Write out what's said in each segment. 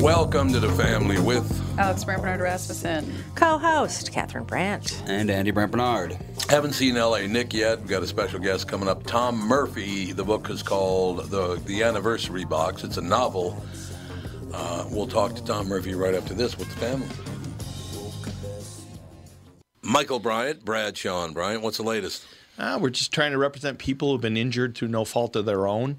Welcome to the family with Alex Brant Bernard Rasmussen. Co-host Catherine Brandt. And Andy Brant Barnard. Haven't seen L.A. Nick yet. We've got a special guest coming up. Tom Murphy. The book is called the the Anniversary Box. It's a novel. Uh, we'll talk to Tom Murphy right after this with the family. Michael Bryant, Bradshaw and Bryant. What's the latest? Uh, we're just trying to represent people who've been injured through no fault of their own.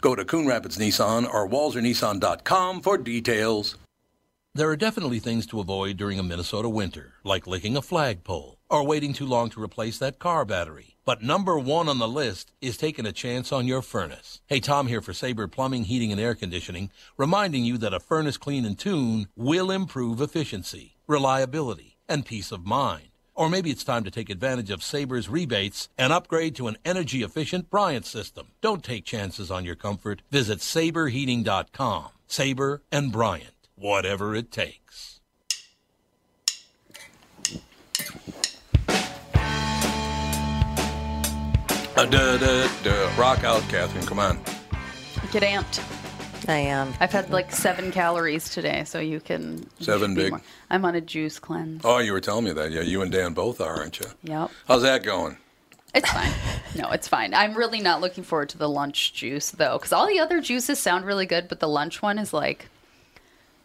Go to Coon Rapids Nissan or WalserNissan.com for details. There are definitely things to avoid during a Minnesota winter, like licking a flagpole or waiting too long to replace that car battery. But number one on the list is taking a chance on your furnace. Hey, Tom here for Sabre Plumbing, Heating, and Air Conditioning, reminding you that a furnace clean and tune will improve efficiency, reliability, and peace of mind. Or maybe it's time to take advantage of Sabre's rebates and upgrade to an energy efficient Bryant system. Don't take chances on your comfort. Visit saberheating.com. Sabre and Bryant, whatever it takes. Uh, duh, duh, duh. Rock out, Catherine. Come on. Get amped. I am. I've had like seven calories today, so you can. you Seven should be big? more- I'm on a juice cleanse. Oh, you were telling me that. Yeah, you and Dan both are, aren't you? Yep. How's that going? It's fine. No, it's fine. I'm really not looking forward to the lunch juice though, because all the other juices sound really good, but the lunch one is like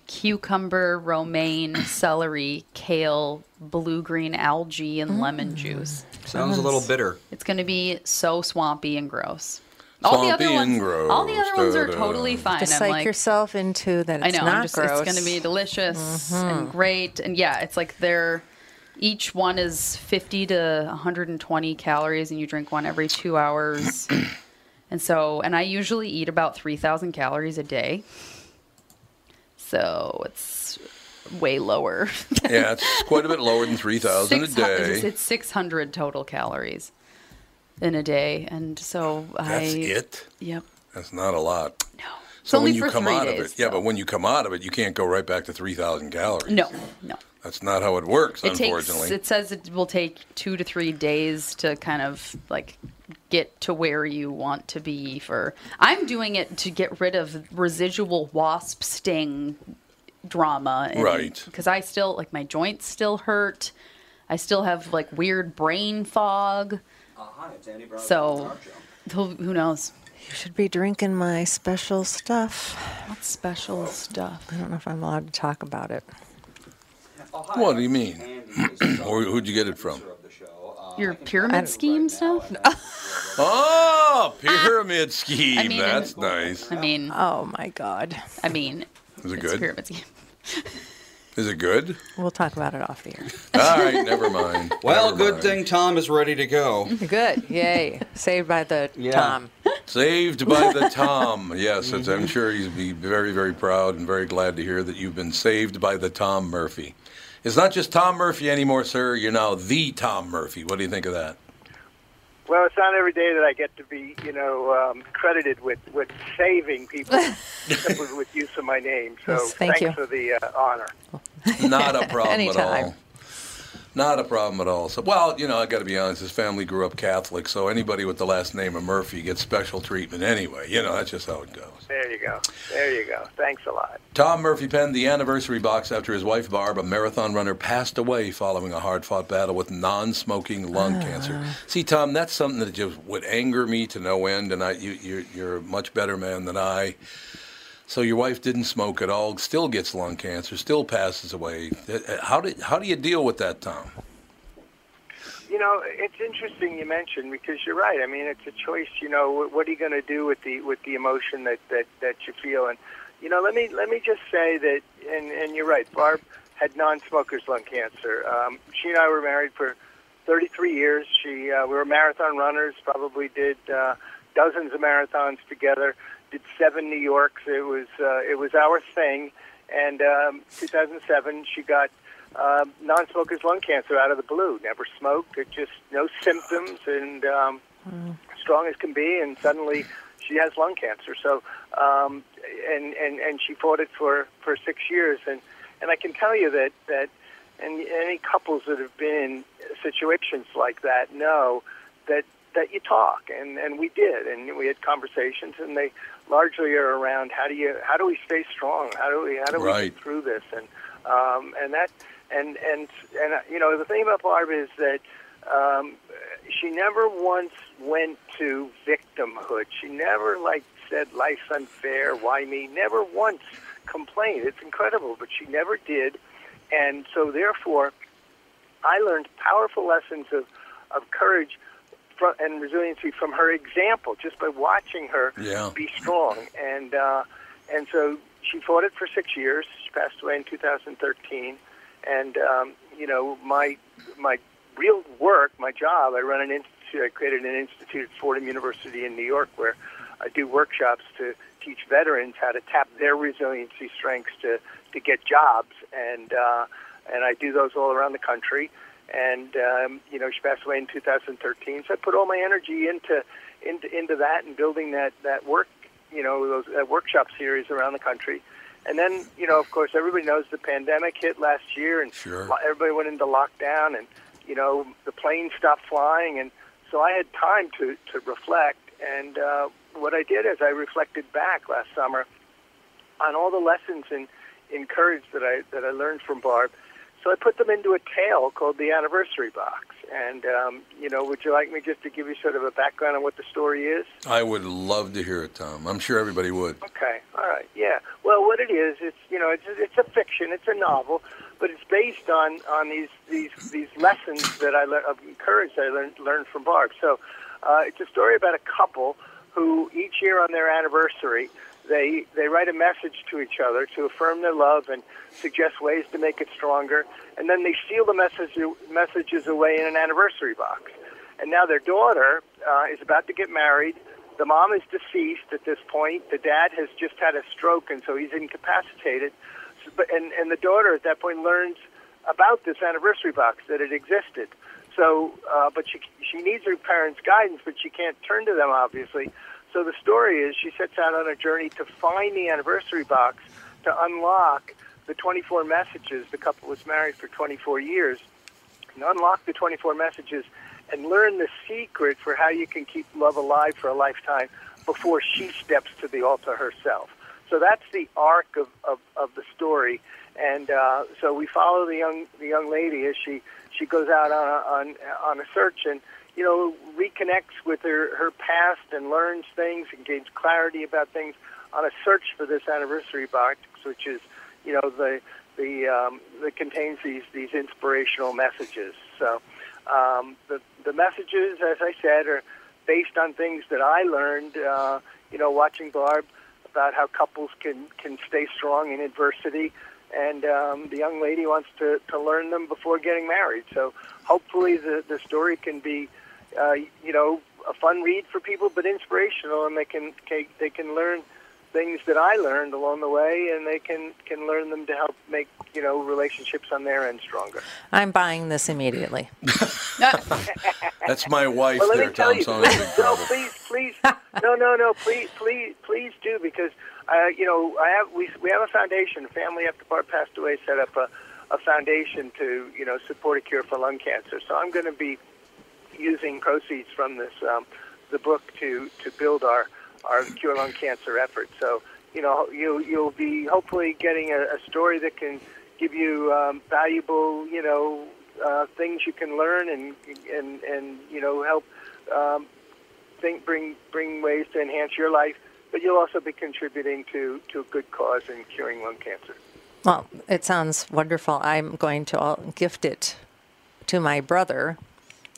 cucumber, romaine, celery, kale, blue green algae, and lemon mm. juice. Sounds a little bitter. It's going to be so swampy and gross. All the other and ones, all the other ones are totally fine. To I'm psych like, yourself into that I know. not I'm just, gross. It's going to be delicious and mm-hmm. great, and yeah, it's like they're each one is 50 to 120 calories, and you drink one every two hours. And so, and I usually eat about 3,000 calories a day. So it's way lower. Yeah, it's quite a bit lower than 3,000 a day. It's 600 total calories in a day. And so I That's I. it? Yep. That's not a lot. No. It's So only when you for come three out days. of it, yeah, so- but when you come out of it, you can't go right back to 3,000 calories. No, no. That's not how it works, It takes. unfortunately. It says it will take two to three days to kind of like get to where you want to be. For I'm doing it to get rid of residual wasp sting drama, Right. Because I still like my joints still hurt. I still have like weird brain fog. So who, who knows? You should be drinking my special stuff. What special stuff? I don't know if I'm allowed to talk about it. what do you mean? or who'd you get it from? Your pyramid scheme stuff? Oh, pyramid ah, scheme. I mean, That's nice. I mean, Oh my God. I mean, Is it it's a good? pyramid scheme. Is it good? We'll talk about it off the air. All right, never mind. Well, Never good mind. thing Tom is ready to go. Good. Yay. Saved by the Yeah. Tom. Saved by the Tom. Yes, it's, I'm sure he's be very, very proud and very glad to hear that you've been saved by the Tom Murphy. It's not just Tom Murphy anymore, sir. You're now the Tom Murphy. What do you think of that? Well, it's not every day that I get to be, you know, um, credited with, with saving people simply with use of my name. So Yes, thank thanks you. for the uh, honor. Not a problem at all. Not a problem at all. So, well, you know, I got to be honest. His family grew up Catholic, so anybody with the last name of Murphy gets special treatment anyway. You know, that's just how it goes. There you go. There you go. Thanks a lot. Tom Murphy penned the anniversary box after his wife Barb, a marathon runner, passed away following a hard-fought battle with non-smoking lung ah. cancer. See, Tom, that's something that just would anger me to no end, and I, you, you're, you're a much better man than I. So your wife didn't smoke at all, still gets lung cancer, still passes away. How did how do you deal with that, Tom? You know, it's interesting you mentioned because you're right. I mean, it's a choice. You know, what, what are you going to do with the with the emotion that, that that you feel? And you know, let me let me just say that, and and you're right. Barb had non-smokers lung cancer. Um, she and I were married for 33 years. She uh, we were marathon runners. Probably did uh, dozens of marathons together. Did seven New Yorks. It was uh, it was our thing. And um, 2007, she got um, non-smokers lung cancer out of the blue. Never smoked. It just no symptoms and um, strong as can be. And suddenly, she has lung cancer. So, um, and and and she fought it for for six years. And and I can tell you that that and any couples that have been in situations like that know that that you talk and and we did and we had conversations and they largely are around how do you how do we stay strong? How do we how do we Right. get through this? And um and that and and and uh, you know the thing about Barb is that um she never once went to victimhood. She never like said life's unfair. Why me? Never once complained. It's incredible but she never did. And so therefore I learned powerful lessons of, of courage and resiliency from her example, just by watching her Yeah. be strong. And uh, and so she fought it for six years. She passed away in 2013. And um, you know, my my real work, my job, I run an institute. I created an institute at Fordham University in New York where I do workshops to teach veterans how to tap their resiliency strengths to to get jobs. And uh, and I do those all around the country. And um, you know, she passed away in 2013. So I put all my energy into into into that and building that that work, you know, those that workshop series around the country. And then, you know, of course, everybody knows the pandemic hit last year, and Sure. everybody went into lockdown, and you know, the planes stopped flying, and so I had time to to reflect. And uh, what I did is I reflected back last summer on all the lessons in courage that I that I learned from Barb. So I put them into a tale called the Anniversary Box. And um, you know, would you like me just to give you sort of a background on what the story is? I would love to hear it, Tom. I'm sure everybody would. Okay, all right, yeah. Well, what it is, it's you know, it's it's a fiction, it's a novel, but it's based on on these these these lessons that I learned of courage that I learned learned from Barb. So uh, it's a story about a couple who each year on their anniversary they they write a message to each other to affirm their love and suggest ways to make it stronger, and then they seal the message messages away in an anniversary box. And now their daughter uh, is about to get married the mom is deceased at this point. The dad has just had a stroke, and so he's incapacitated. So, but and and the daughter at that point learns about this anniversary box that it existed. So, uh, but she she needs her parents' guidance, but she can't turn to them obviously. So the story is she sets out on a journey to find the anniversary box to unlock the 24 messages. The couple was married for 24 years, and unlock the 24 messages and learn the secret for how you can keep love alive for a lifetime before she steps to the altar herself. So that's the arc of, of, of the story, and uh, so we follow the young the young lady as she she goes out on a, on on a search and you know reconnects with her her past and learns things and gains clarity about things on a search for this anniversary box, which is you know the the um, that contains these these inspirational messages. So um, the the messages, as I said, are based on things that I learned. Uh, you know, watching Barb about how couples can can stay strong in adversity and um, the young lady wants to, to learn them before getting married. So hopefully the, the story can be, uh, you know, a fun read for people, but inspirational, and they can they can learn things that I learned along the way, and they can can learn them to help make you know relationships on their end stronger. I'm buying this immediately. That's my wife Well, there, me Tom. you, so I'm in big no, please, please, no, no, no, please, please, please do because uh, you know I have we we have a foundation. Family after Barb passed away set up a, a foundation to you know support a cure for lung cancer. So I'm going to be using proceeds from this um, the book to to build our our cure lung cancer effort. So you know you you'll be hopefully getting a, a story that can give you um, valuable you know uh, things you can learn and and and you know help um, think bring bring ways to enhance your life. But you'll also be contributing to to a good cause in curing lung cancer. Well, it sounds wonderful. I'm going to gift it to my brother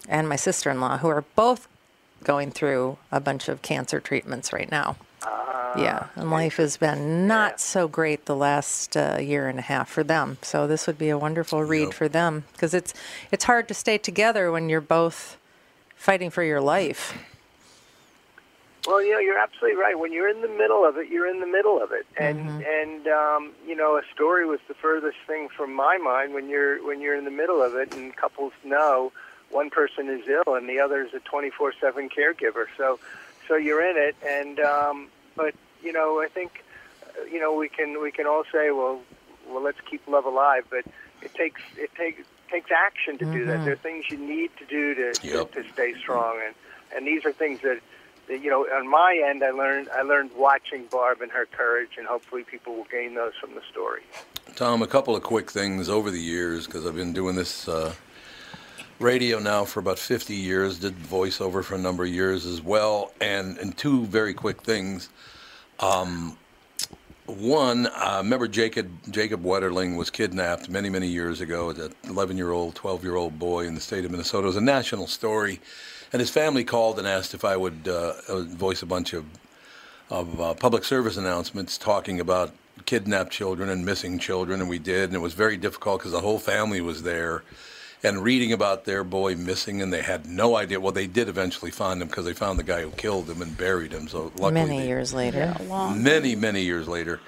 and my sister in law, who are both going through a bunch of cancer treatments right now. yeah, and life has been not so great the last uh, year and a half for them. So this would be a wonderful read Yep. for them because it's it's hard to stay together when you're both fighting for your life. Well, you know, you're absolutely right. When you're in the middle of it, you're in the middle of it, and and um, you know, a story was the furthest thing from my mind when you're when you're in the middle of it, and couples know one person is ill and the other is a 24/7 caregiver. So, so you're in it, and um, but you know, I think you know we can we can all say, well, well, let's keep love alive, but it takes it takes takes action to do that. There are things you need to do to, Yep. to to stay strong, and and these are things that that, you know, on my end, I learned I learned watching Barb and her courage, and hopefully people will gain those from the story. Tom, a couple of quick things over the years because I've been doing this uh, radio now for about 50 years. Did voiceover for a number of years as well, and and two very quick things. Um, one, uh, remember Jacob Jacob Wetterling was kidnapped many many years ago. That 11 year old, 12 year old boy in the state of Minnesota. It was a national story, and his family called and asked if I would uh, voice a bunch of of uh, public service announcements talking about kidnapped children and missing children, and we did, and it was very difficult because the whole family was there, and reading about their boy missing, and they had no idea. Well, they did eventually find him because they found the guy who killed him and buried him. So luckily, Many they- years later. many many years later.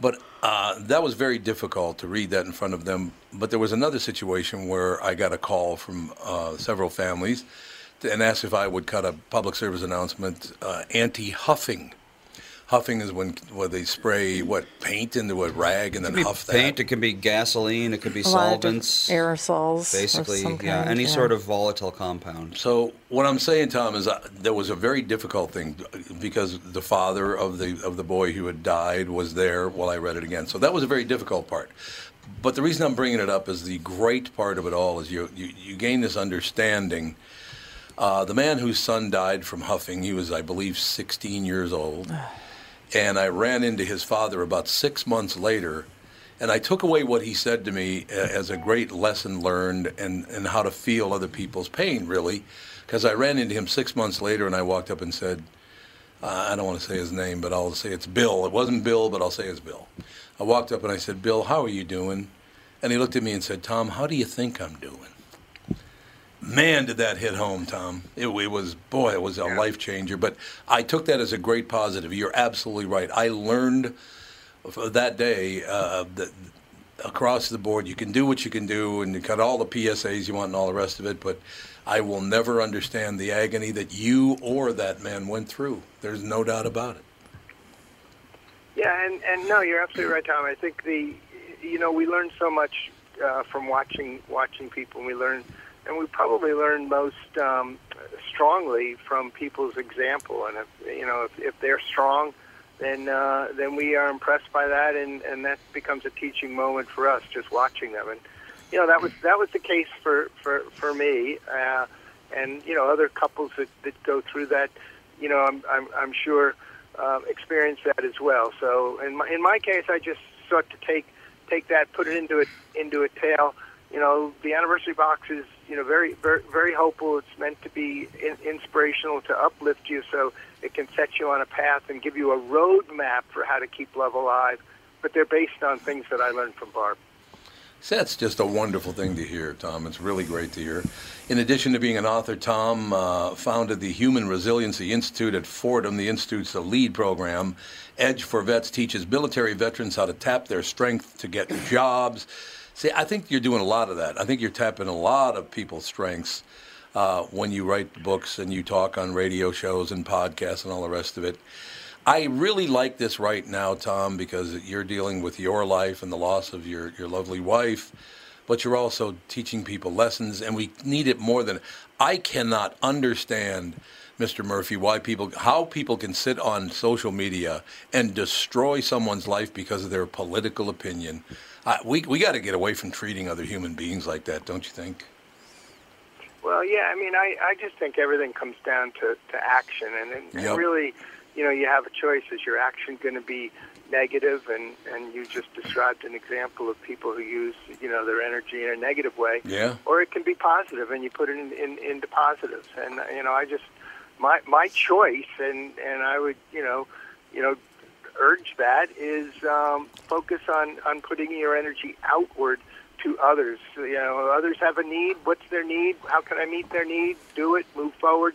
But uh, that was very difficult to read that in front of them. But there was another situation where I got a call from uh, several families to, and asked if I would cut a public service announcement uh, anti-huffing. Huffing is when where they spray what paint into a rag and then It could be huff paint. that. It can be gasoline. It could be A lot of different solvents. aerosols, of Basically, some yeah, kind, any yeah. sort of volatile compound. So what I'm saying, Tom, is uh, there was a very difficult thing because the father of the of the boy who had died was there while I read it again. So that was a very difficult part. But the reason I'm bringing it up is the great part of it all is you you, you gain this understanding. Uh, the man whose son died from huffing, he was, I believe, 16 years old. and I ran into his father about six months later, and I took away what he said to me as a great lesson learned and, and how to feel other people's pain, really. Because I ran into him six months later, and I walked up and said, uh, I don't want to say his name, but I'll say it's Bill. It wasn't Bill, but I'll say it's Bill. I walked up and I said, Bill, how are you doing? And he looked at me and said, Tom, how do you think I'm doing? Man, did that hit home, Tom. It, it was, boy, it was a life changer. But I took that as a great positive. You're absolutely right. I learned that day uh, that across the board, you can do what you can do, and you got all the PSAs you want and all the rest of it. But I will never understand the agony that you or that man went through. There's no doubt about it. Yeah, and and no, you're absolutely right, Tom. I think the, you know, we learn so much uh, from watching watching people. And we learn, and we probably learn most um, strongly from people's example. And if you know, if, if they're strong, then uh, then we are impressed by that, and and that becomes a teaching moment for us just watching them. And you know, that was that was the case for for for me, uh, and you know, other couples that that go through that. You know, I'm I'm I'm sure uh, experience that as well. So in my in my case, I just sought to take take that, put it into a into a tale. You know, the anniversary box is you know very very very hopeful. It's meant to be in, inspirational to uplift you, so it can set you on a path and give you a roadmap for how to keep love alive. But they're based on things that I learned from Barb. That's just a wonderful thing to hear, Tom. It's really great to hear. In addition to being an author, Tom uh, founded the Human Resiliency Institute at Fordham. The Institute's a lead program. Edge for Vets teaches military veterans how to tap their strength to get jobs. See, I think you're doing a lot of that. I think you're tapping a lot of people's strengths uh, when you write books and you talk on radio shows and podcasts and all the rest of it. I really like this right now, Tom, because you're dealing with your life and the loss of your, your lovely wife, but you're also teaching people lessons, and we need it more than I cannot understand, Mr. Murphy, why people how people can sit on social media and destroy someone's life because of their political opinion. Uh, we we got to get away from treating other human beings like that, don't you think? Well, yeah, I mean, I, I just think everything comes down to, to action, and, and, Yep. and really, you know, you have a choice. Is your action going to be negative? And, and you just described an example of people who use, you know, their energy in a negative way. Yeah. Or it can be positive, and you put it in, in, into positives. And, you know, I just, my, my choice, and, and I would, you know, you know, urge that is um, focus on, on putting your energy outward to others. You know, others have a need. What's their need? How can I meet their need? Do it. Move forward.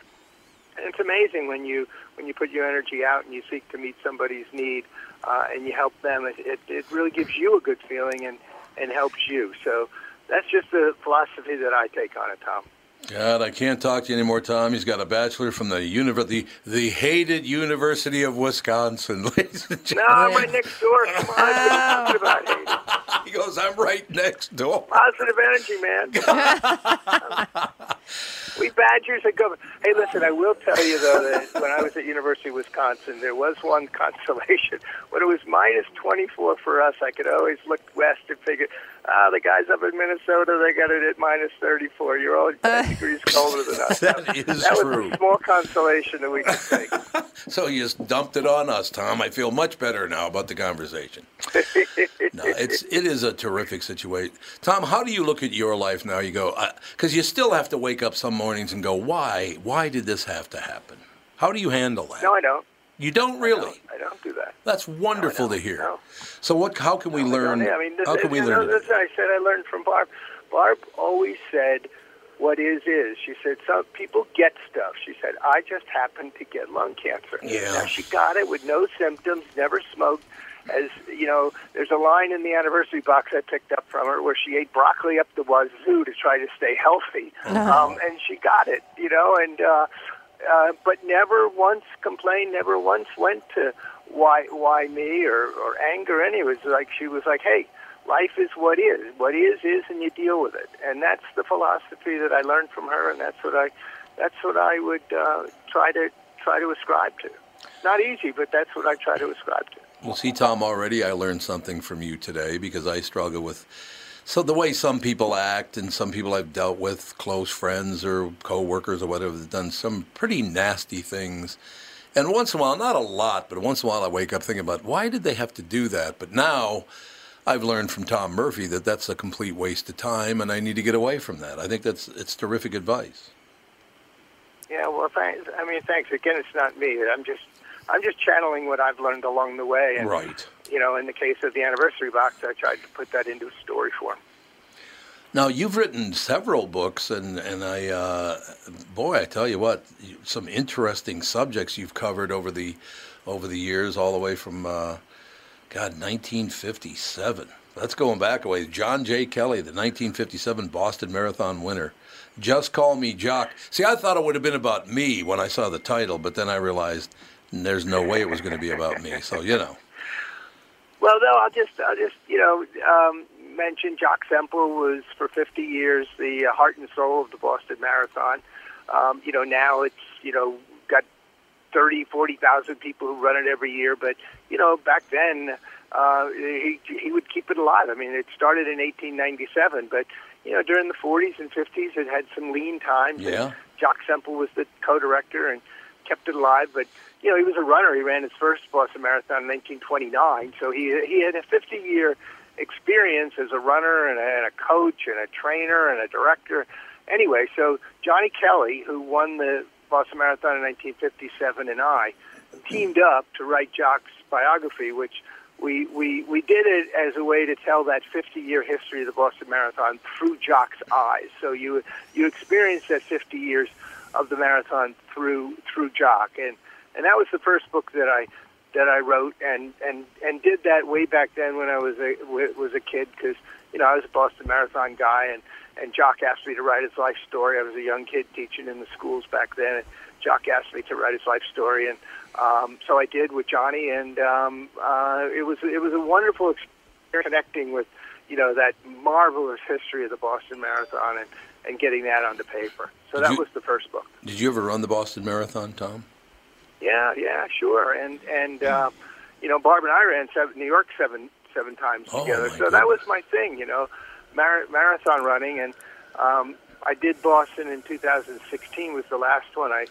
And it's amazing when you when you put your energy out and you seek to meet somebody's need uh, and you help them. It, it, it really gives you a good feeling and and helps you. So that's just the philosophy that I take on it, Tom. God, I can't talk to you anymore, Tom. He's got a bachelor from the univer- the, the hated University of Wisconsin, ladies and No. I'm right next door. Come on, what are you talking about? Hey, He goes, I'm right next door. positive energy, man. we Badgers are good. Hey, listen, I will tell you though that when I was at University of Wisconsin, there was one consolation. When it was minus 24 for us, I could always look west and figure, ah, the guys up in Minnesota, they got it at minus 34. You're all 10 degrees colder than us. That is that true. was a small consolation that we could take. So you just dumped it on us, Tom. I feel much better now about the conversation. no, it's it is a terrific situation. Tom, how do you look at your life now? You go because you still have to wake up some mornings and go, why? Why did this have to happen? How do you handle that? No, I don't. You don't really. I don't do that. That's wonderful to hear. no. So what? How can we No, I learn? don't. I mean, this, how can we learn? know, this I said I learned from Barb. Barb always said, "What is is." She said, "Some people get stuff." She said, "I just happened to get lung cancer." Yeah. Now she got it with no symptoms, never smoked. As you know, there's a line in the anniversary box I picked up from her where she ate broccoli up the wazoo to try to stay healthy, um, and she got it. You know, and uh, uh, but never once complained, never once went to why why me or or anger any. It was like she was like, hey, life is what is. What is is, and you deal with it. And that's the philosophy that I learned from her, and that's what I that's what I would uh, try to try to ascribe to. Not easy, but that's what I try to ascribe to. Well, see, Tom, already I learned something from you today because I struggle with so the way some people act and some people I've dealt with, close friends or coworkers or whatever, have done some pretty nasty things. And once in a while, not a lot, but once in a while I wake up thinking about why did they have to do that? But now I've learned from Tom Murphy that that's a complete waste of time and I need to get away from that. I think that's it's terrific advice. Yeah, well, thanks. I mean, thanks again. It's not me. I'm just I'm just channeling what I've learned along the way. And, Right. You know, in the case of the anniversary box, I tried to put that into a story form. Now you've written several books, and and I, uh, boy, I tell you what, some interesting subjects you've covered over the over the years, all the way from uh, God, 1957. That's going back a ways. John J. Kelley, the 1957 Boston Marathon winner. Just call me Jock. See, I thought it would have been about me when I saw the title, but then I realized there's no way it was going to be about me. So you know. Well, no, I'll just, I'll just, you know, um, mention Jock Semple was for 50 years the heart and soul of the Boston Marathon. Um, you know, now it's, you know, got 30, 40,000 people who run it every year, but you know, back then uh, he he would keep it alive. I mean, it started in 1897, but you know, during the 40s and 50s, it had some lean times. Yeah. Jock Semple was the co-director and kept it alive, but you know, he was a runner. He ran his first Boston Marathon in 1929, so he he had a 50-year experience as a runner and a, and a coach and a trainer and a director. Anyway, so Johnny Kelley, who won the Boston Marathon in 1957, and I teamed up to write Jock's biography, which we, we, we did it as a way to tell that 50 year history of the Boston Marathon through Jock's eyes. So you you experience that 50 years of the marathon through through Jock, and and that was the first book that I that I wrote, and and and did that way back then when I was a was a kid because you know I was a Boston Marathon guy, and and Jock asked me to write his life story. I was a young kid teaching in the schools back then, and Jock asked me to write his life story, and um, so I did with Johnny, and um, uh, it was it was a wonderful experience connecting with you know that marvelous history of the Boston Marathon and and getting that onto paper. So Did that you- was the first book. Did you ever run the Boston Marathon, Tom? Yeah, yeah, sure. And and uh, you know, Barb and I ran seven, New York seven seven times Oh, together. So that was my thing, you know, mar- marathon running. And um, I did Boston in 2016 was the last one I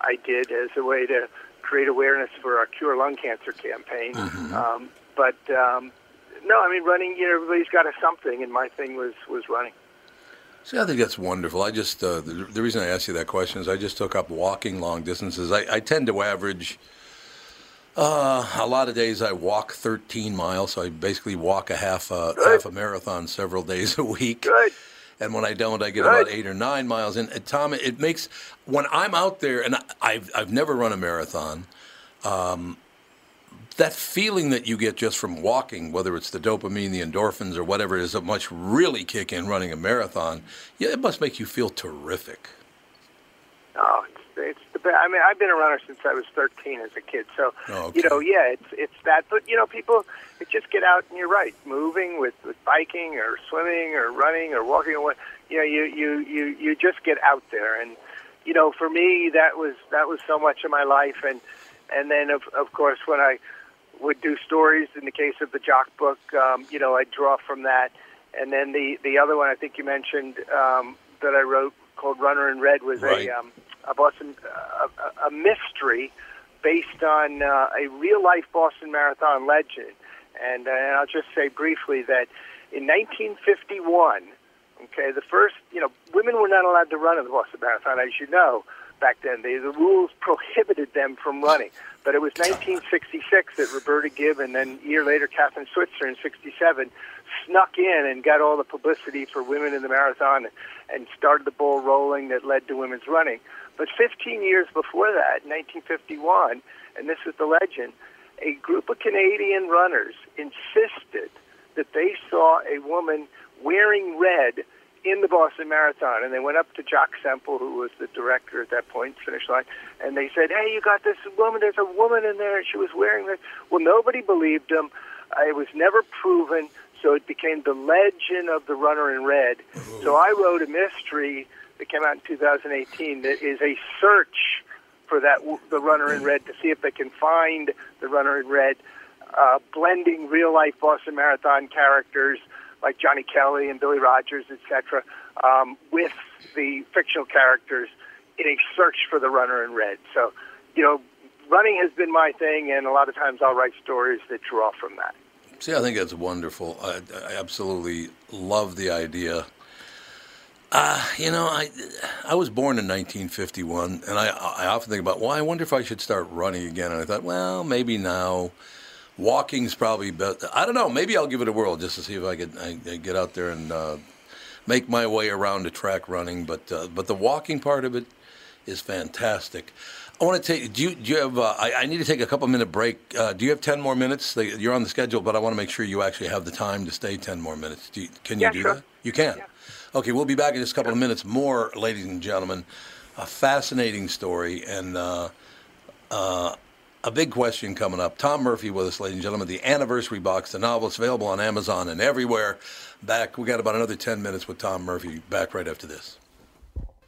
I did as a way to create awareness for our Cure Lung Cancer campaign. Mm-hmm. Um, but um, no, I mean running. You know, everybody's got a something, and my thing was was running. See, I think that's wonderful. I just uh, the, the reason I asked you that question is I just took up walking long distances. I, I tend to average uh, a lot of days. I walk 13 miles, so I basically walk a half a half a marathon several days a week. Good. And when I don't, I get Good. about eight or nine miles. And uh, Tom, it makes when I'm out there, and I, I've I've never run a marathon. Um, that feeling that you get just from walking, whether it's the dopamine, the endorphins, or whatever it is, that much really kick in running a marathon. Yeah, it must make you feel terrific. Oh, it's, it's the best. I mean, I've been a runner since I was 13 as a kid. So, Oh, okay. you know, yeah, it's it's that. But you know, people it just get out and you're right, moving with, with biking or swimming or running or walking or what. You know, you you you you just get out there, and you know, for me, that was that was so much of my life, and and then of of course when I would do stories in the case of the Jock book, um, you know, I draw from that. And then the the other one I think you mentioned um, that I wrote called Runner in Red was Right. a um, a Boston a, a- a mystery based on uh, a real life Boston Marathon legend. And, uh, and I'll just say briefly that in 1951, okay, the first you know women were not allowed to run in the Boston Marathon, as you know. Back then, they, the rules prohibited them from running. But it was 1966 that Roberta Gibb and then a year later Kathrine Switzer in 67 snuck in and got all the publicity for women in the marathon and started the ball rolling that led to women's running. But 15 years before that, 1951, and this is the legend, a group of Canadian runners insisted that they saw a woman wearing red in the Boston Marathon, and they went up to Jock Semple, who was the director at that point, finish line, and they said, "Hey, you got this woman? There's a woman in there, and she was wearing this." Well, nobody believed them. Uh, it was never proven, so it became the legend of the runner in red. So I wrote a mystery that came out in 2018 that is a search for that the runner in red to see if they can find the runner in red, uh, blending real life Boston Marathon characters like Johnny Kelley and Billy Rodgers, etc., um, with the fictional characters in a search for the runner in red. So, you know, running has been my thing, and a lot of times I'll write stories that draw from that. See, I think that's wonderful. I, I absolutely love the idea. Uh, you know, I I was born in 1951, and I I often think about, well, I wonder if I should start running again. And I thought, well, maybe now. Walking's probably better. I don't know. Maybe I'll give it a whirl just to see if I could I, I get out there and uh, make my way around the track running, but uh, but the walking part of it is fantastic. I want to take. Do you, do you have? Uh, I, I, need to take a couple minute break. Uh, do you have ten more minutes? You're on the schedule, but I want to make sure you actually have the time to stay ten more minutes. You, can you yeah, do sure. that? You can. Yeah. Okay, we'll be back in just a couple of minutes more, ladies and gentlemen. A fascinating story and uh, uh, a big question coming up. Tom Murphy with us, ladies and gentlemen. The anniversary box, the novel, is available on Amazon and everywhere. Back, we got about another ten minutes with Tom Murphy. Back right after this.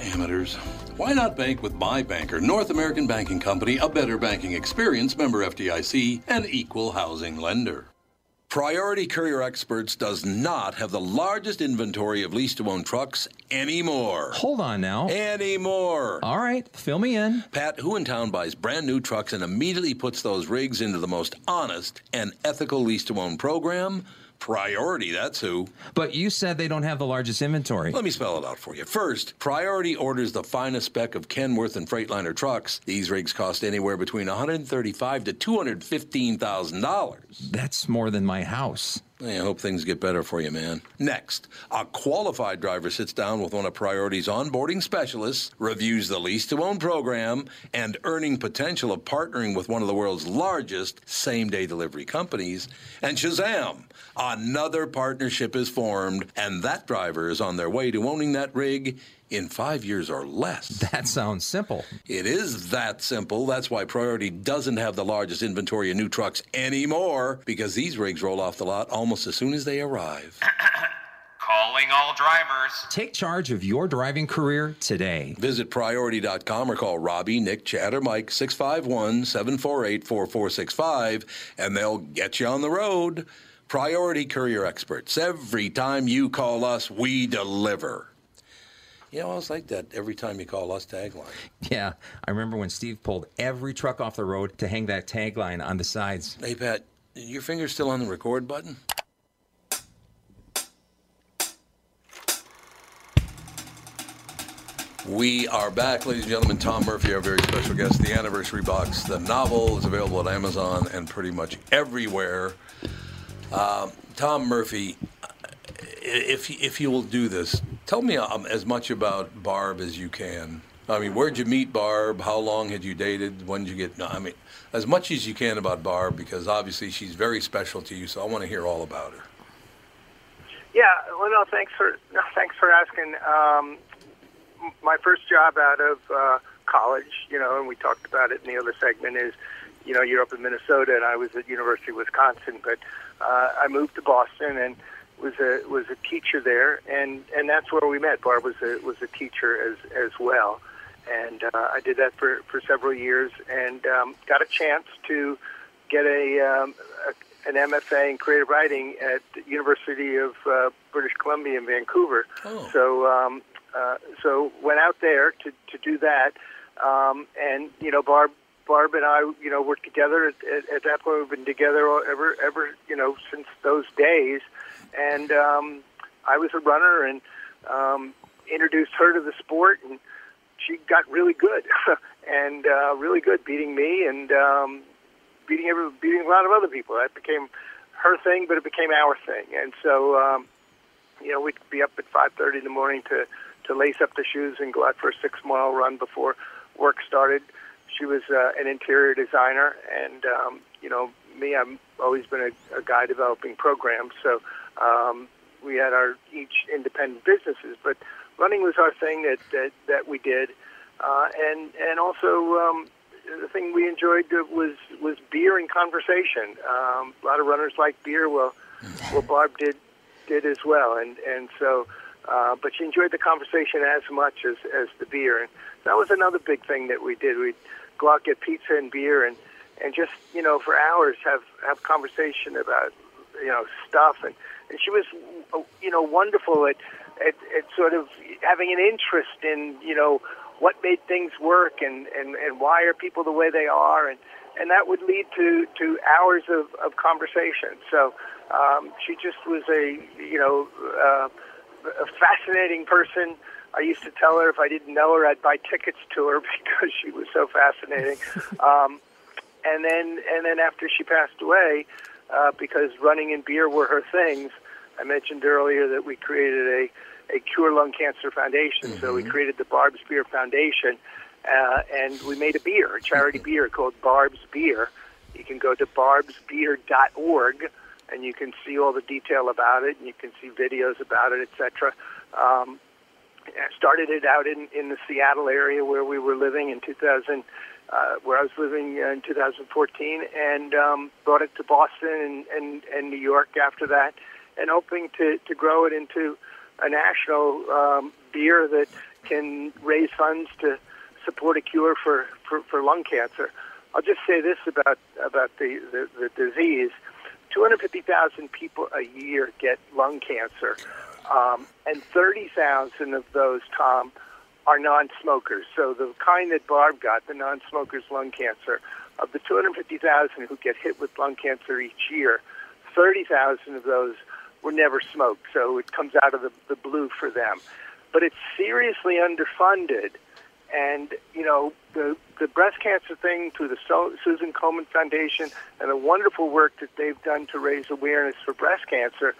Amateurs. Why not bank with my banker, North American Banking Company, a better banking experience, member FDIC, and equal housing lender? Priority Courier Experts does not have the largest inventory of lease to own trucks anymore. Hold on now. Anymore. All right, fill me in. Pat, who in town buys brand new trucks and immediately puts those rigs into the most honest and ethical lease to own program? Priority, that's who. But you said they don't have the largest inventory. Let me spell it out for you. First, Priority orders the finest spec of Kenworth and Freightliner trucks. These rigs cost anywhere between 135 to $215,000. That's more than my house. I hope things get better for you, man. Next, a qualified driver sits down with one of Priority's onboarding specialists, reviews the lease to own program, and earning potential of partnering with one of the world's largest same day delivery companies. And Shazam! Another partnership is formed, and that driver is on their way to owning that rig in five years or less. That sounds simple. It is that simple. That's why Priority doesn't have the largest inventory of new trucks anymore, because these rigs roll off the lot almost as soon as they arrive. Calling all drivers. Take charge of your driving career today. Visit priority.com or call Robbie, Nick, Chad, or Mike 651 748 4465 and they'll get you on the road. Priority Courier Experts. Every time you call us, we deliver. You know, I was like that every time you call us tagline. Yeah, I remember when Steve pulled every truck off the road to hang that tagline on the sides. Hey, Pat, your finger's still on the record button? We are back, ladies and gentlemen. Tom Murphy, our very special guest. The Anniversary Box, the novel, is available at Amazon and pretty much everywhere. Um, Tom Murphy, if if you will do this, tell me um, as much about Barb as you can. I mean, where'd you meet Barb? How long had you dated? When did you get? No, I mean, as much as you can about Barb, because obviously she's very special to you. So I want to hear all about her. Yeah, well, no, thanks for no, thanks for asking. Um, my first job out of uh, college, you know, and we talked about it in the other segment, is, you know, you're up in Minnesota, and I was at University of Wisconsin, but uh, I moved to Boston and was a was a teacher there, and and that's where we met. Barb was a was a teacher as as well, and uh, I did that for for several years, and um, got a chance to get a, um, a an MFA in creative writing at the University of uh, British Columbia in Vancouver. Oh. So um, uh, so went out there to to do that, um, and you know Barb Barb and I you know were together at, at, at that point. We've been together ever ever you know since those days, and um, I was a runner and um, introduced her to the sport, and she got really good and uh, really good, beating me and um, beating every, beating a lot of other people. That became her thing, but it became our thing, and so. Um, you know, we'd be up at 5:30 in the morning to to lace up the shoes and go out for a six mile run before work started. She was uh, an interior designer, and um, you know me, I've always been a, a guy developing programs. So um, we had our each independent businesses, but running was our thing that that, that we did, uh, and and also um, the thing we enjoyed was was beer and conversation. Um, a lot of runners like beer. Well, well, Barb did did as well, and and so. Uh, but she enjoyed the conversation as much as as the beer, and that was another big thing that we did. We'd go out get pizza and beer, and and just you know for hours have have conversation about you know stuff, and and she was you know wonderful at at, at sort of having an interest in you know what made things work and, and, and why are people the way they are and, and that would lead to, to hours of, of conversation. So um, she just was a you know uh, a fascinating person. I used to tell her if I didn't know her, I'd buy tickets to her because she was so fascinating. um, and then and then after she passed away, uh, because running and beer were her things, I mentioned earlier that we created a a Cure Lung Cancer Foundation. Mm-hmm. So we created the Barb's Beer Foundation, uh, and we made a beer, a charity beer called Barb's Beer. You can go to barbsbeer.org, and you can see all the detail about it, and you can see videos about it, etc. Um, started it out in, in the Seattle area where we were living in 2000, uh, where I was living in 2014, and um, brought it to Boston and, and, and New York after that, and hoping to, to grow it into a national um, beer that can raise funds to support a cure for, for, for lung cancer. I'll just say this about about the, the, the disease: 250,000 people a year get lung cancer, um, and 30,000 of those, Tom, are non-smokers. So the kind that Barb got, the non-smokers lung cancer, of the 250,000 who get hit with lung cancer each year, 30,000 of those were never smoked, so it comes out of the, the blue for them. But it's seriously underfunded, and you know the the breast cancer thing through the Susan Komen Foundation and the wonderful work that they've done to raise awareness for breast cancer.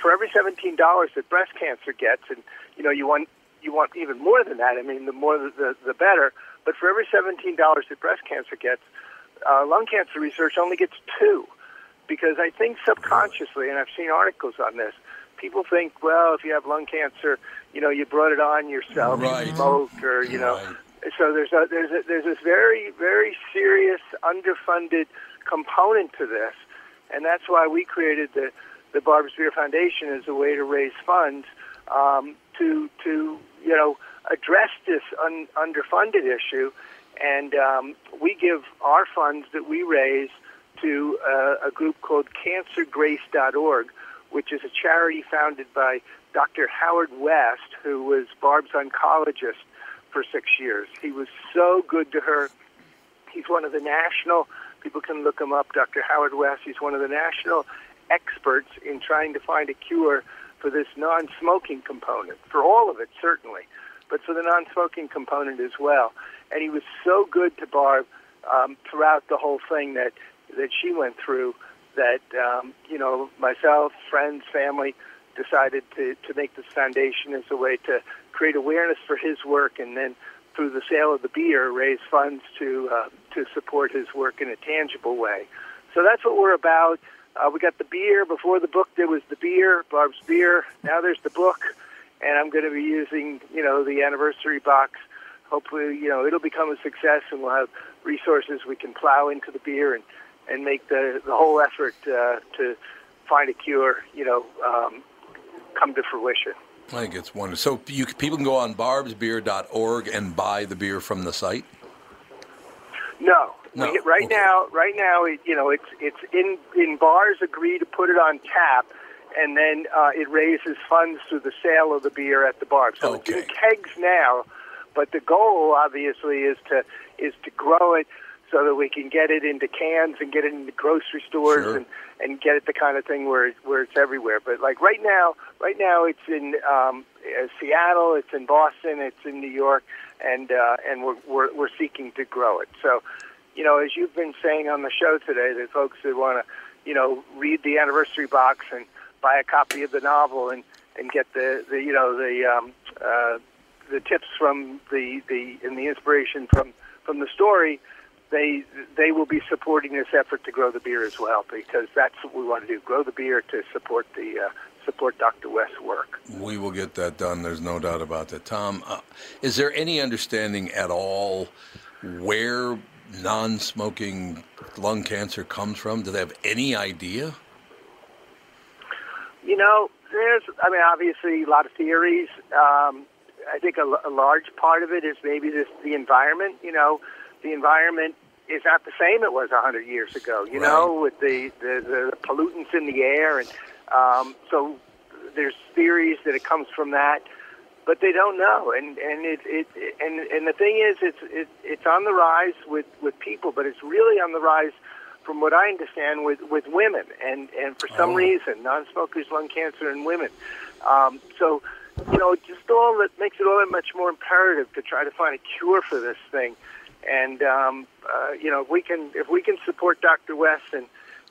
For every seventeen dollars that breast cancer gets, and you know you want you want even more than that. I mean, the more the the, the better. But for every seventeen dollars that breast cancer gets, uh, lung cancer research only gets two because I think subconsciously, and I've seen articles on this, people think, well, if you have lung cancer, you know, you brought it on yourself, right. you smoked, or you know. Right. So there's a, there's a, there's this very very serious underfunded component to this, and that's why we created the the Barb's Beer Foundation as a way to raise funds um, to to you know address this un, underfunded issue, and um, we give our funds that we raise to uh, a group called CancerGrace.org, which is a charity founded by Dr. Howard West, who was Barb's oncologist for six years. He was so good to her. He's one of the national, people can look him up, Dr. Howard West. He's one of the national experts in trying to find a cure for this non smoking component, for all of it, certainly, but for the non smoking component as well. And he was so good to Barb um, throughout the whole thing that that she went through that um, you know myself, friends, family decided to to make this foundation as a way to create awareness for his work, and then through the sale of the beer, raise funds to uh, to support his work in a tangible way. So that's what we're about. Uh, we got the beer before the book. There was the beer, Barb's beer. Now there's the book, and I'm going to be using you know the anniversary box. Hopefully, you know it'll become a success, and we'll have resources we can plow into the beer and and make the the whole effort uh, to find a cure, you know, um, come to fruition. I think it's wonderful. So you, people can go on barbsbeer.org and buy the beer from the site. No, no. We, right okay. now, right now, it, you know, it's it's in in bars agree to put it on tap, and then uh, it raises funds through the sale of the beer at the bar. So okay. it's in kegs now, but the goal obviously is to is to grow it so that we can get it into cans and get it into grocery stores Sure. and and get it the kind of thing where where it's everywhere. But like right now, right now it's in um, uh, Seattle, it's in Boston, it's in New York, and uh, and we're, we're we're seeking to grow it. So, you know, as you've been saying on the show today, that folks that want to, you know, read the anniversary box and buy a copy of the novel and and get the the you know the um, uh, the tips from the the and the inspiration from from the story they they will be supporting this effort to grow the beer as well because that's what we want to do grow the beer to support the uh, support Dr. West's work. We will get that done. There's no doubt about that. Tom, uh, is there any understanding at all where non-smoking lung cancer comes from? Do they have any idea? You know, there's, I mean, obviously a lot of theories. Um, I think a, a large part of it is maybe this, the environment. You know, the environment is not the same it was a 100 years ago, you know, with the, the, the pollutants in the air. And um, so there's theories that it comes from that, but they don't know. And, and, it, it, and, and the thing is, it's, it, it's on the rise with, with people, but it's really on the rise from what I understand, with, with women, and, and for some Oh. reason, non-smokers lung cancer in women. Um, so, you know, just all that makes it all that much more imperative to try to find a cure for this thing. And um, uh, you know, if we can if we can support Dr. West and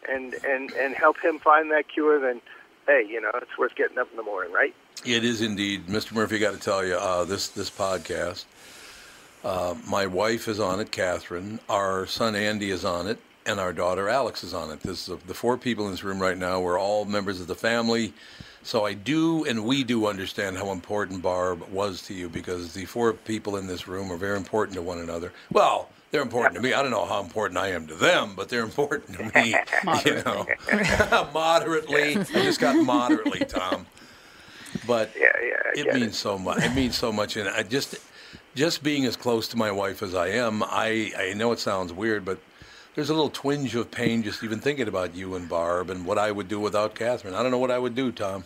and and and help him find that cure, then hey, you know, it's worth getting up in the morning, right? It is indeed, Mr. Murphy. Got to tell you, uh, this this podcast. Uh, my wife is on it, Catherine. Our son Andy is on it, and our daughter Alex is on it. This is the four people in this room right now. We're all members of the family. So I do, and we do understand how important Barb was to you because the four people in this room are very important to one another. Well, they're important to me. I don't know how important I am to them, but they're important to me. you know, moderately. I just got moderately, Tom. But yeah, yeah, it means so much. It means so much, and I just, just being as close to my wife as I am, I I know it sounds weird, but there's a little twinge of pain just even thinking about you and Barb and what I would do without Catherine. I don't know what I would do, Tom.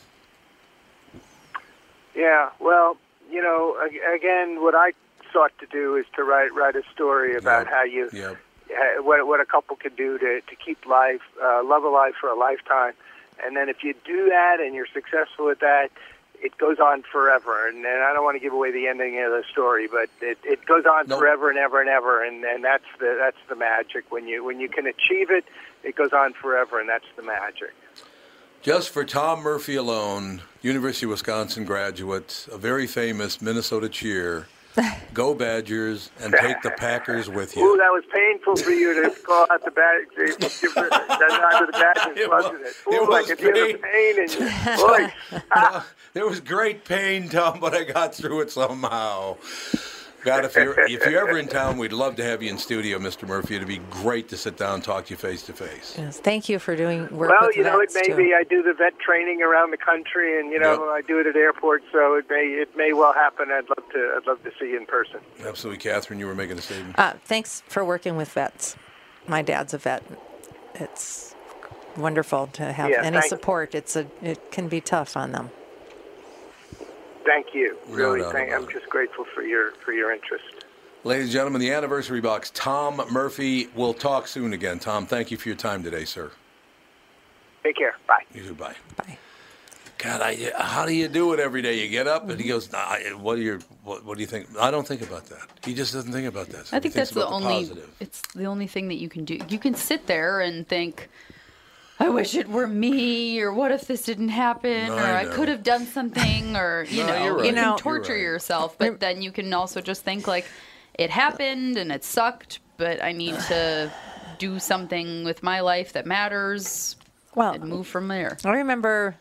Yeah, well, you know, again, what I sought to do is to write write a story about how you Yep. ha- what what a couple can do to to keep life, uh, love alive for a lifetime, and then if you do that and you're successful at that, it goes on forever. And, and I don't want to give away the ending of the story, but it, it goes on forever and ever and ever, and and that's the that's the magic when you when you can achieve it, it goes on forever, and that's the magic. Just for Tom Murphy alone, University of Wisconsin graduate, a very famous Minnesota cheer. Go Badgers and take the Packers with you. Ooh, that was painful for you to call out the bad, give the, Badgers, wasn't it? Ooh, it was the pain. pain in your voice. No, there was great pain, Tom, but I got through it somehow. God, if you're if you're ever in town, we'd love to have you in studio, Mr. Murphy. It'd be great to sit down and talk to you face to face. Yes, thank you for doing work with us. Well, with you know, it may too. be. I do the vet training around the country, and you know, I do it at airports, so it may it may well happen. I'd love to. I'd love to see you in person. Absolutely, Catherine. You were making a statement. Uh, thanks for working with vets. My dad's a vet. It's wonderful to have Yeah, any thank- support. It's a it can be tough on them. Thank you. No Really, doubt thank, about I'm just grateful for your for your interest. Ladies and gentlemen, the anniversary box. Tom Murphy. We'll talk soon again. Tom, thank you for your time today, sir. Take care. Bye. You too. Bye. Bye. God, I, how do you do it every day? You get up and he goes, nah, "What do you what, what do you think?" I don't think about that. He just doesn't think about that. So I think that's the only. positive. It's the only thing that you can do. You can sit there and think, "I wish it were me," or "What if this didn't happen?" No, or I "I could have done something," or you No, know, you're you can You're torture right. yourself. But then you can also just think like, "It happened and it sucked, but I need to do something with my life that matters." Well, and move from there. I remember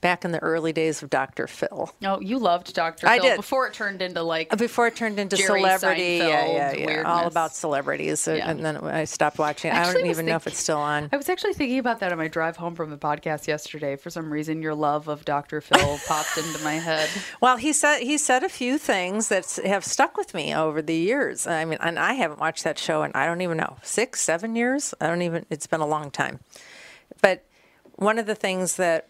back in the early days of Dr. Phil. Oh, you loved Dr. I Phil did. before it turned into like Before it turned into Jerry celebrity, yeah, Seinfeld yeah, yeah, all weirdness. about celebrities, uh, Yeah. and then I stopped watching. I Actually, don't I was even know if it's still on. I was actually thinking about that on my drive home from the podcast yesterday. For some reason, your love of Dr. Phil popped into my head. Well, he said he said a few things that have stuck with me over the years. I mean, and I haven't watched that show in I don't even know six, seven years. I don't even. It's been a long time. But one of the things that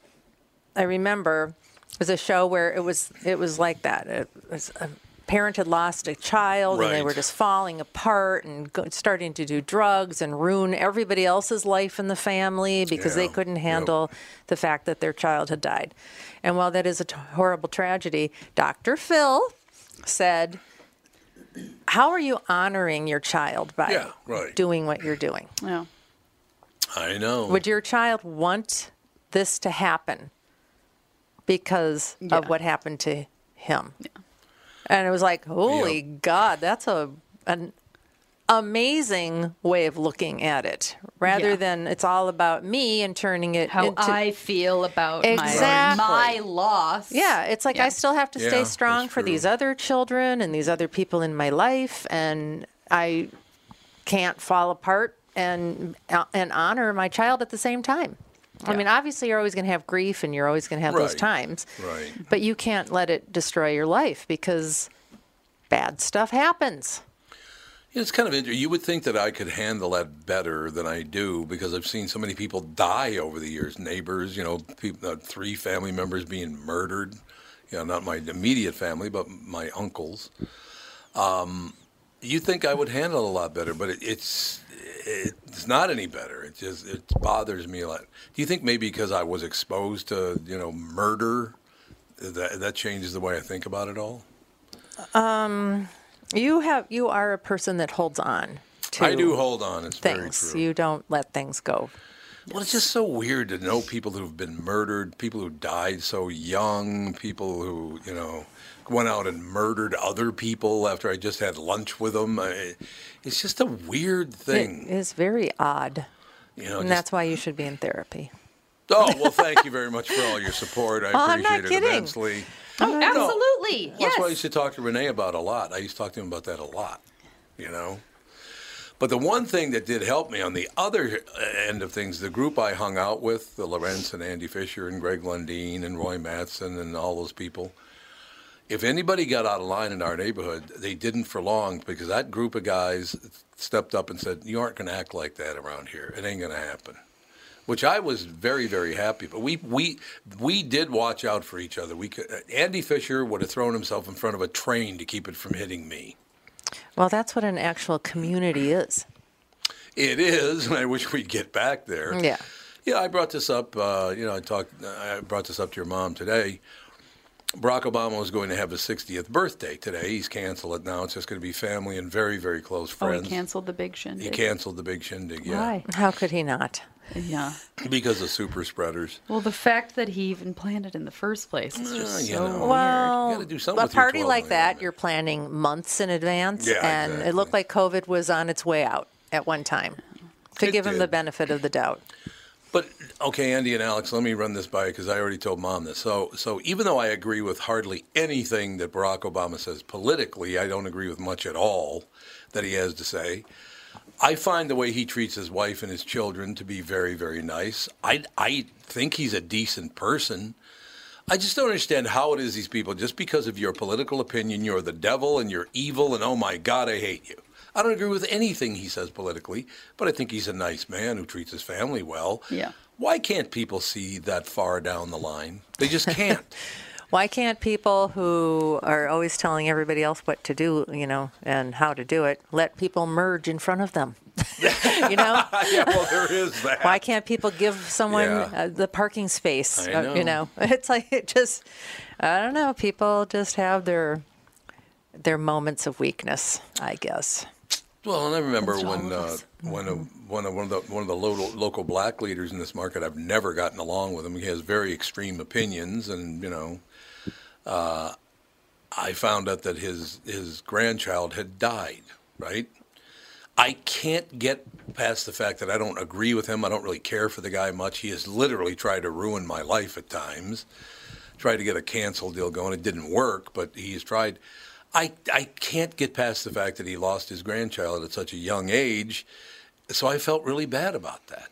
I remember it was a show where it was it was like that. It was a parent had lost a child and they were just falling apart and go, starting to do drugs and ruin everybody else's life in the family because they couldn't handle the fact that their child had died. And while that is a t- horrible tragedy, Dr. Phil said, "How are you honoring your child by Yeah, right. doing what you're doing?" Yeah. I know. Would your child want this to happen because of what happened to him? And it was like, holy God, that's a an amazing way of looking at it. Rather Yeah. than it's all about me and turning it How into I feel about Exactly. my, my loss. yeah, it's like I still have to Yeah, stay that's strong for these other children and these other people in my life, and I can't fall apart and uh, and honor my child at the same time. I mean, obviously, you're always going to have grief, and you're always going to have those times. Right. But you can't let it destroy your life because bad stuff happens. It's kind of interesting. You would think that I could handle that better than I do because I've seen so many people die over the years. Neighbors, you know, people, uh, three family members being murdered. You know, not my immediate family, but my uncles. Um, you think I would handle it a lot better, but it, it's it's not any better. It just it bothers me a lot. Do you think maybe because I was exposed to you know murder, that that changes the way I think about it all? Um, you have you are a person that holds on. To I do hold on. It's very things. You don't let things go. Well, it's just so weird to know people who've been murdered, people who died so young, people who, you know, went out and murdered other people after I just had lunch with them. I, it's just a weird thing. It is very odd. You know, and just- that's why you should be in therapy. Oh, well, thank you very much for all your support. I Oh, I'm appreciate not it kidding. immensely. Oh, absolutely. Well, That's why I used to talk to Renee about a lot. I used to talk to him about that a lot, you know. But the one thing that did help me on the other uh, end of things, the group I hung out with, the Lorenz and Andy Fisher and Greg Lundeen and Roy Matson and all those people, if anybody got out of line in our neighborhood, they didn't for long because that group of guys stepped up and said, "You aren't going to act like that around here. It ain't going to happen." Which I was very, very happy. But we we we did watch out for each other. We could, Andy Fisher would have thrown himself in front of a train to keep it from hitting me. Well, that's what an actual community is. It is, and I wish we'd get back there. Yeah. Yeah, I brought this up. Uh, you know, I talked. I brought this up to your mom today. Barack Obama was going to have his 60th birthday today. He's canceled it now. It's just going to be family and very, very close friends. Oh, friends. he canceled the big shindig. He canceled the big shindig. Yeah, Why? How could he not? Yeah. because of super spreaders. Well, the fact that he even planned it in the first place is just Uh, you so know. weird. Well, gotta do something a with your party 12 like that, you're planning months in advance, Yeah, and it looked like COVID was on its way out at one time. To It give him the benefit of the doubt. But okay, Andy and Alex, let me run this by you because I already told Mom this. So, so even though I agree with hardly anything that Barack Obama says politically, I don't agree with much at all that he has to say. I find the way he treats his wife and his children to be very, very nice. I, I think he's a decent person. I just don't understand how it is these people, just because of your political opinion, you're the devil and you're evil and oh my God, I hate you. I don't agree with anything he says politically, but I think he's a nice man who treats his family well. Yeah. Why can't people see that far down the line? They just can't. Why can't people who are always telling everybody else what to do, you know, and how to do it, let people merge in front of them? you know? yeah, well, there is that. Why can't people give someone Yeah. uh, the parking space? I uh, you know. know, it's like it just, I don't know. People just have their their moments of weakness, I guess. Well, and I remember when of uh, when a, one of one of the one of the local, local black leaders in this market. I've never gotten along with him. He has very extreme opinions, and you know, uh, I found out that his his grandchild had died. Right. I can't get past the fact that I don't agree with him. I don't really care for the guy much. He has literally tried to ruin my life at times. Tried to get a cancel deal going. It didn't work, but he's tried. I, I can't get past the fact that he lost his grandchild at such a young age. So I felt really bad about that.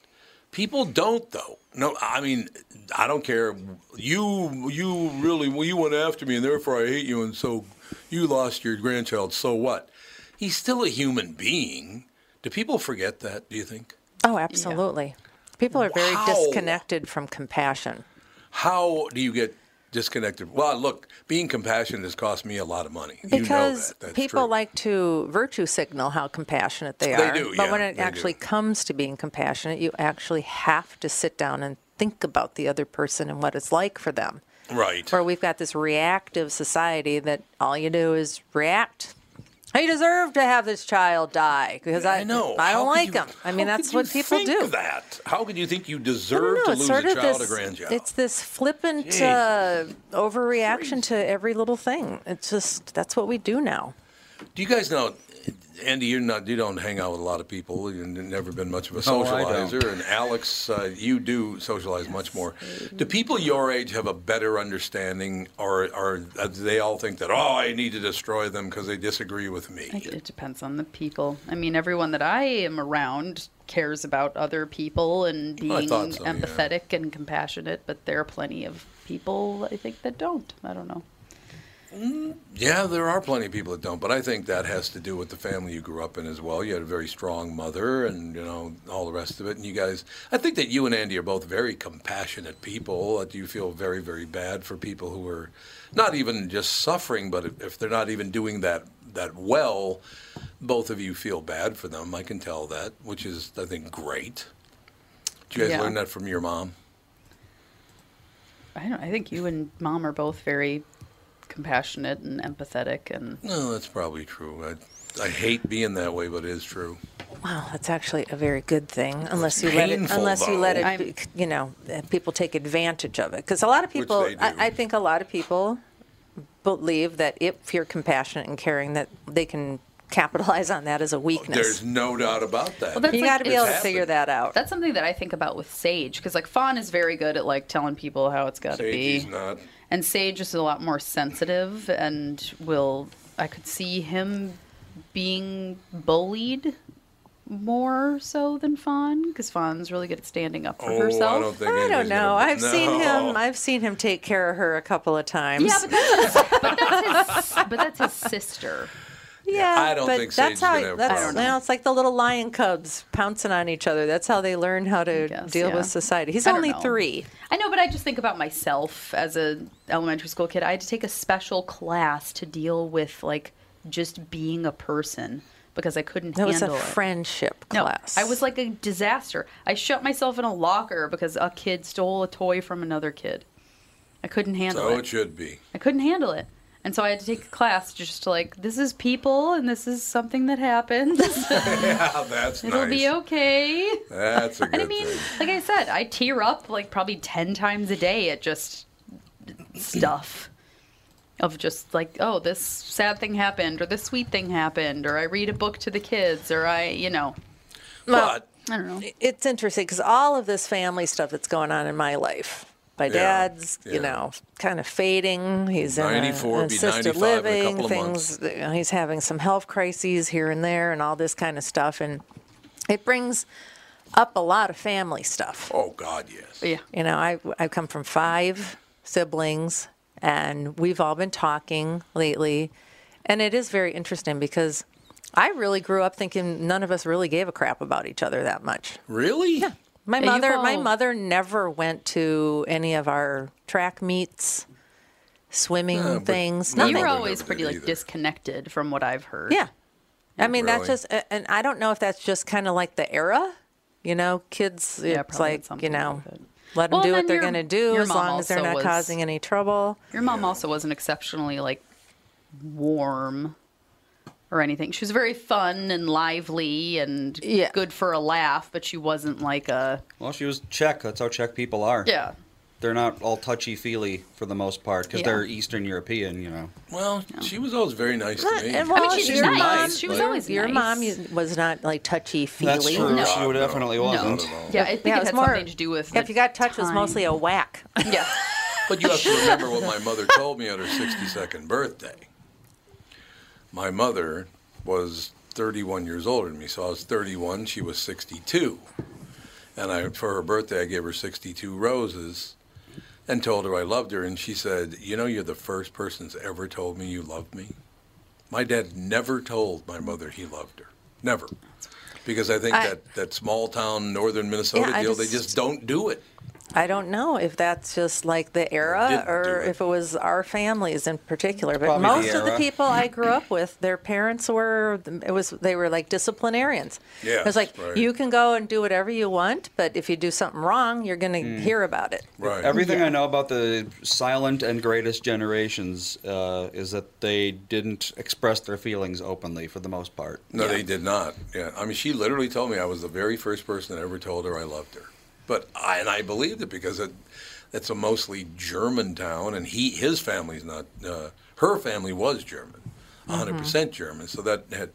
People don't though. No, I mean, I don't care. You you really well, you went after me, and therefore I hate you, and so you lost your grandchild. So what? He's still a human being. Do people forget that? Do you think? Oh, absolutely. People are very Wow. disconnected from compassion. How do you get disconnected? Well, look, being compassionate has cost me a lot of money. you know Because that. People true. like to virtue signal how compassionate they, are. They do, but yeah, when it actually comes to being compassionate, you actually have to sit down and think about the other person and what it's like for them. right. Or we've got this reactive society that all you do is react. He deserved to have this child die because I, I know. I don't How like you- him. I mean, that's what people think do. That how could you think you deserve to lose a child this, or grandchild? It's this flippant uh, overreaction to every little thing. It's just that's what we do now. Do you guys know? Andy, you're not. You don't hang out with a lot of people. You've never been much of a No, socializer. and Alex, uh, you do socialize much more. Do people your age have a better understanding, or, or do they all think that oh, I need to destroy them because they disagree with me? I- It depends on the people. I mean, everyone that I am around cares about other people and being thought so, yeah. empathetic and compassionate, but there are plenty of people I think that don't. I don't know. Mm, yeah, there are plenty of people that don't, but I think that has to do with the family you grew up in as well. You had a very strong mother, and you know all the rest of it. And you guys, I think that you and Andy are both very compassionate people. Uh, that you feel very, very bad for people who are not even just suffering, but if if they're not even doing that that well, both of you feel bad for them. I can tell that, which is I think great. Did you guys Yeah. learn that from your mom? I don't. I think you and mom are both very compassionate and empathetic, and No, that's probably true. I, I hate being that way, but it is true. Wow, that's actually a very good thing, unless you let it, painful, unless you let it, be, you know, uh, people take advantage of it. Because a lot of people. I, I think a lot of people believe that if you're compassionate and caring, that they can capitalize on that as a weakness. There's no doubt about that. Well, that's you like- got to be able to figure that out. that's something that I think about with Sage because like Fawn is very good at like telling people how it's got to be. Sagey's not. And Sage is a lot more sensitive and will I could see him being bullied more so than Fawn because Fawn's really good at standing up for Oh, herself. I don't think I don't know. gonna- I've seen him. I've seen him take care of her a couple of times. Yeah, but that's his, but that's his, but that's his sister. Yeah, I don't but think that's is how. gonna have that's problems. you know, it's like the little lion cubs pouncing on each other. That's how they learn how to guess, deal yeah. with society. He's I don't only know. three. I know, but I just think about myself as a elementary school kid. I had to take a special class to deal with like just being a person because I couldn't That was a handle it. friendship No, class. I was like a disaster. I shut myself in a locker because a kid stole a toy from another kid. I couldn't handle So it. it should be. I couldn't handle it. And so I had to take a class just to like, this is people and this is something that happens. yeah, that's It'll nice. be okay. That's a good And I mean, thing. like I said, I tear up like probably 10 times a day at just stuff of just like, oh, this sad thing happened or this sweet thing happened or I read a book to the kids or I, you know, Well, I don't know. it's interesting because all of this family stuff that's going on in my life. My Yeah, dad's, yeah. you know, kind of fading. He's in a- 94, an be assisted 95 in a living. things. you know, he's having some health crises here and there, and all this kind of stuff, and it brings up a lot of family stuff. Oh God, yes. Yeah. You know, I I come from five siblings, and we've all been talking lately, and it is very interesting because I really grew up thinking none of us really gave a crap about each other that much. Really? Yeah. My Yeah, you've mother, my mother never went to any of our track meets, swimming Yeah, things. my you Nothing. were always pretty like either. disconnected from what I've heard. Yeah, I mean that's just, and I don't know if that's just kind of like the era. You know, kids. Yeah, it's probably like you something know, with it. let them Well, do what they're your- going to do as long as they're not was- causing any trouble. Your mom also wasn't exceptionally like warm or anything. She was very fun and lively and Yeah. good for a laugh, but she wasn't like a Well, she was Czech. That's how Czech people are. yeah. They're not all touchy feely for the most part because Yeah. they're Eastern European, you know. Well, she was always very nice to me. And well, she's your nice. mom, She was your- always your nice. mom was not like touchy feely. That's true. No. She definitely wasn't. Not at all. Yeah, I think Yeah, it, it was had more- something to do with If you got touched, it was mostly a whack. Yeah. But you have to remember what my mother told me on her 62nd birthday. My mother was 31 years older than me, so I was 31, she was 62. And I, for her birthday, I gave her 62 roses and told her I loved her. And she said, You know, you're the first person that's ever told me you loved me. My dad never told my mother he loved her. Never. Because I think I- that, that small town northern Minnesota Yeah, deal, they just- just don't do it. I don't know if that's just like the era Didn't or do it. if it was our families in particular. But Probably the most of the era. people I grew up with, their parents were it was they were like disciplinarians. Yeah, it was like right. you can go and do whatever you want, but if you do something wrong, you're going to Mm. hear about it. Right. Everything I know about the silent and greatest generations uh, is that they didn't express their feelings openly for the most part. No, they did not. Yeah, I mean, she literally told me I was the very first person that ever told her I loved her. But I and I believed it because it, it's a mostly German town, and he his family's not. Uh, her family was German. 100% German. So that had,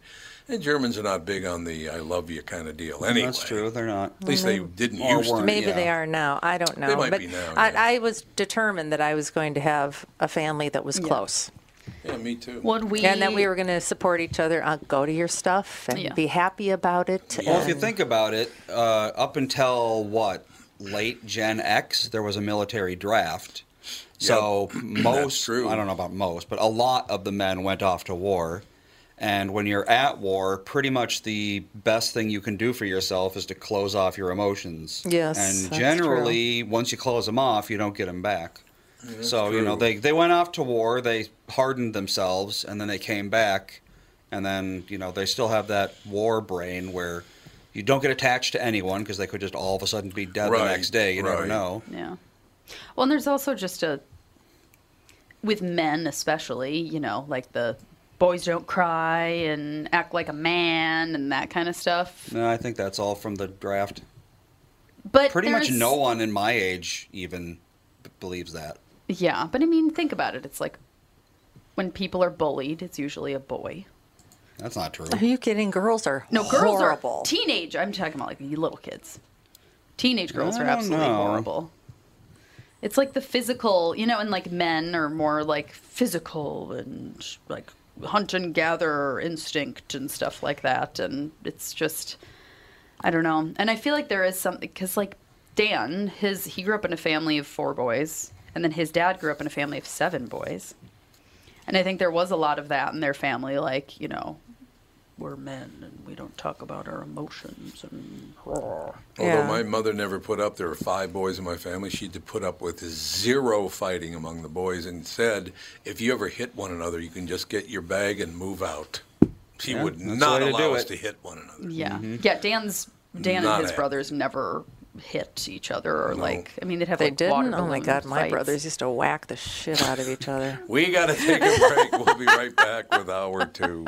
and Germans are not big on the "I love you" kind of deal. Anyway, That's true. They're not. At least they didn't Or used to. Maybe Yeah. they are now. I don't know. They might but be now, I, yeah. I was determined that I was going to have a family that was close. Yeah, me too. When we and that we were going to support each other. Uh, go to your stuff and Yeah. be happy about it. Well, if you think about it, uh, up until what late Gen X, there was a military draft. So most, true. I don't know about most, but a lot of the men went off to war. And when you're at war, pretty much the best thing you can do for yourself is to close off your emotions. Yes, And that's generally, once you close them off, you don't get them back. So you know they they went off to war, they hardened themselves, and then they came back, and then you know they still have that war brain where you don't get attached to anyone because they could just all of a sudden be dead the next day. You never know. Yeah. Well, and there's also just a with men especially, you know, like the boys don't cry and act like a man and that kind of stuff. No, I think that's all from the draft. But Pretty much no one in my age even b- believes that. Yeah, but I mean, think about it. It's like when people are bullied, it's usually a boy. That's not true. Are you kidding? Girls are No, girls are horrible. are teenage. I'm talking about like little kids. Teenage girls are absolutely know. horrible. It's like the physical, you know, and like men are more like physical and like hunt and gather instinct and stuff like that. And it's just, I don't know. And I feel like there is something because like Dan, his he grew up in a family of four boys, and then his dad grew up in a family of seven boys. And I think there was a lot of that in their family, like you know, we're men and we don't talk about our emotions and. Although Yeah. my mother never put up, there were five boys in my family. She had to put up with zero fighting among the boys, and said, "If you ever hit one another, you can just get your bag and move out." She Yeah, would not way to allow us it. to hit one another. Yeah, mm-hmm. yeah. Dan's Dan Not and his a- brothers never hit each other or No. like. I mean, they'd have They like water didn't. Oh my balloon God, my fights. brothers used to whack the shit out of each other. We got to take a break. we'll be right back with hour two.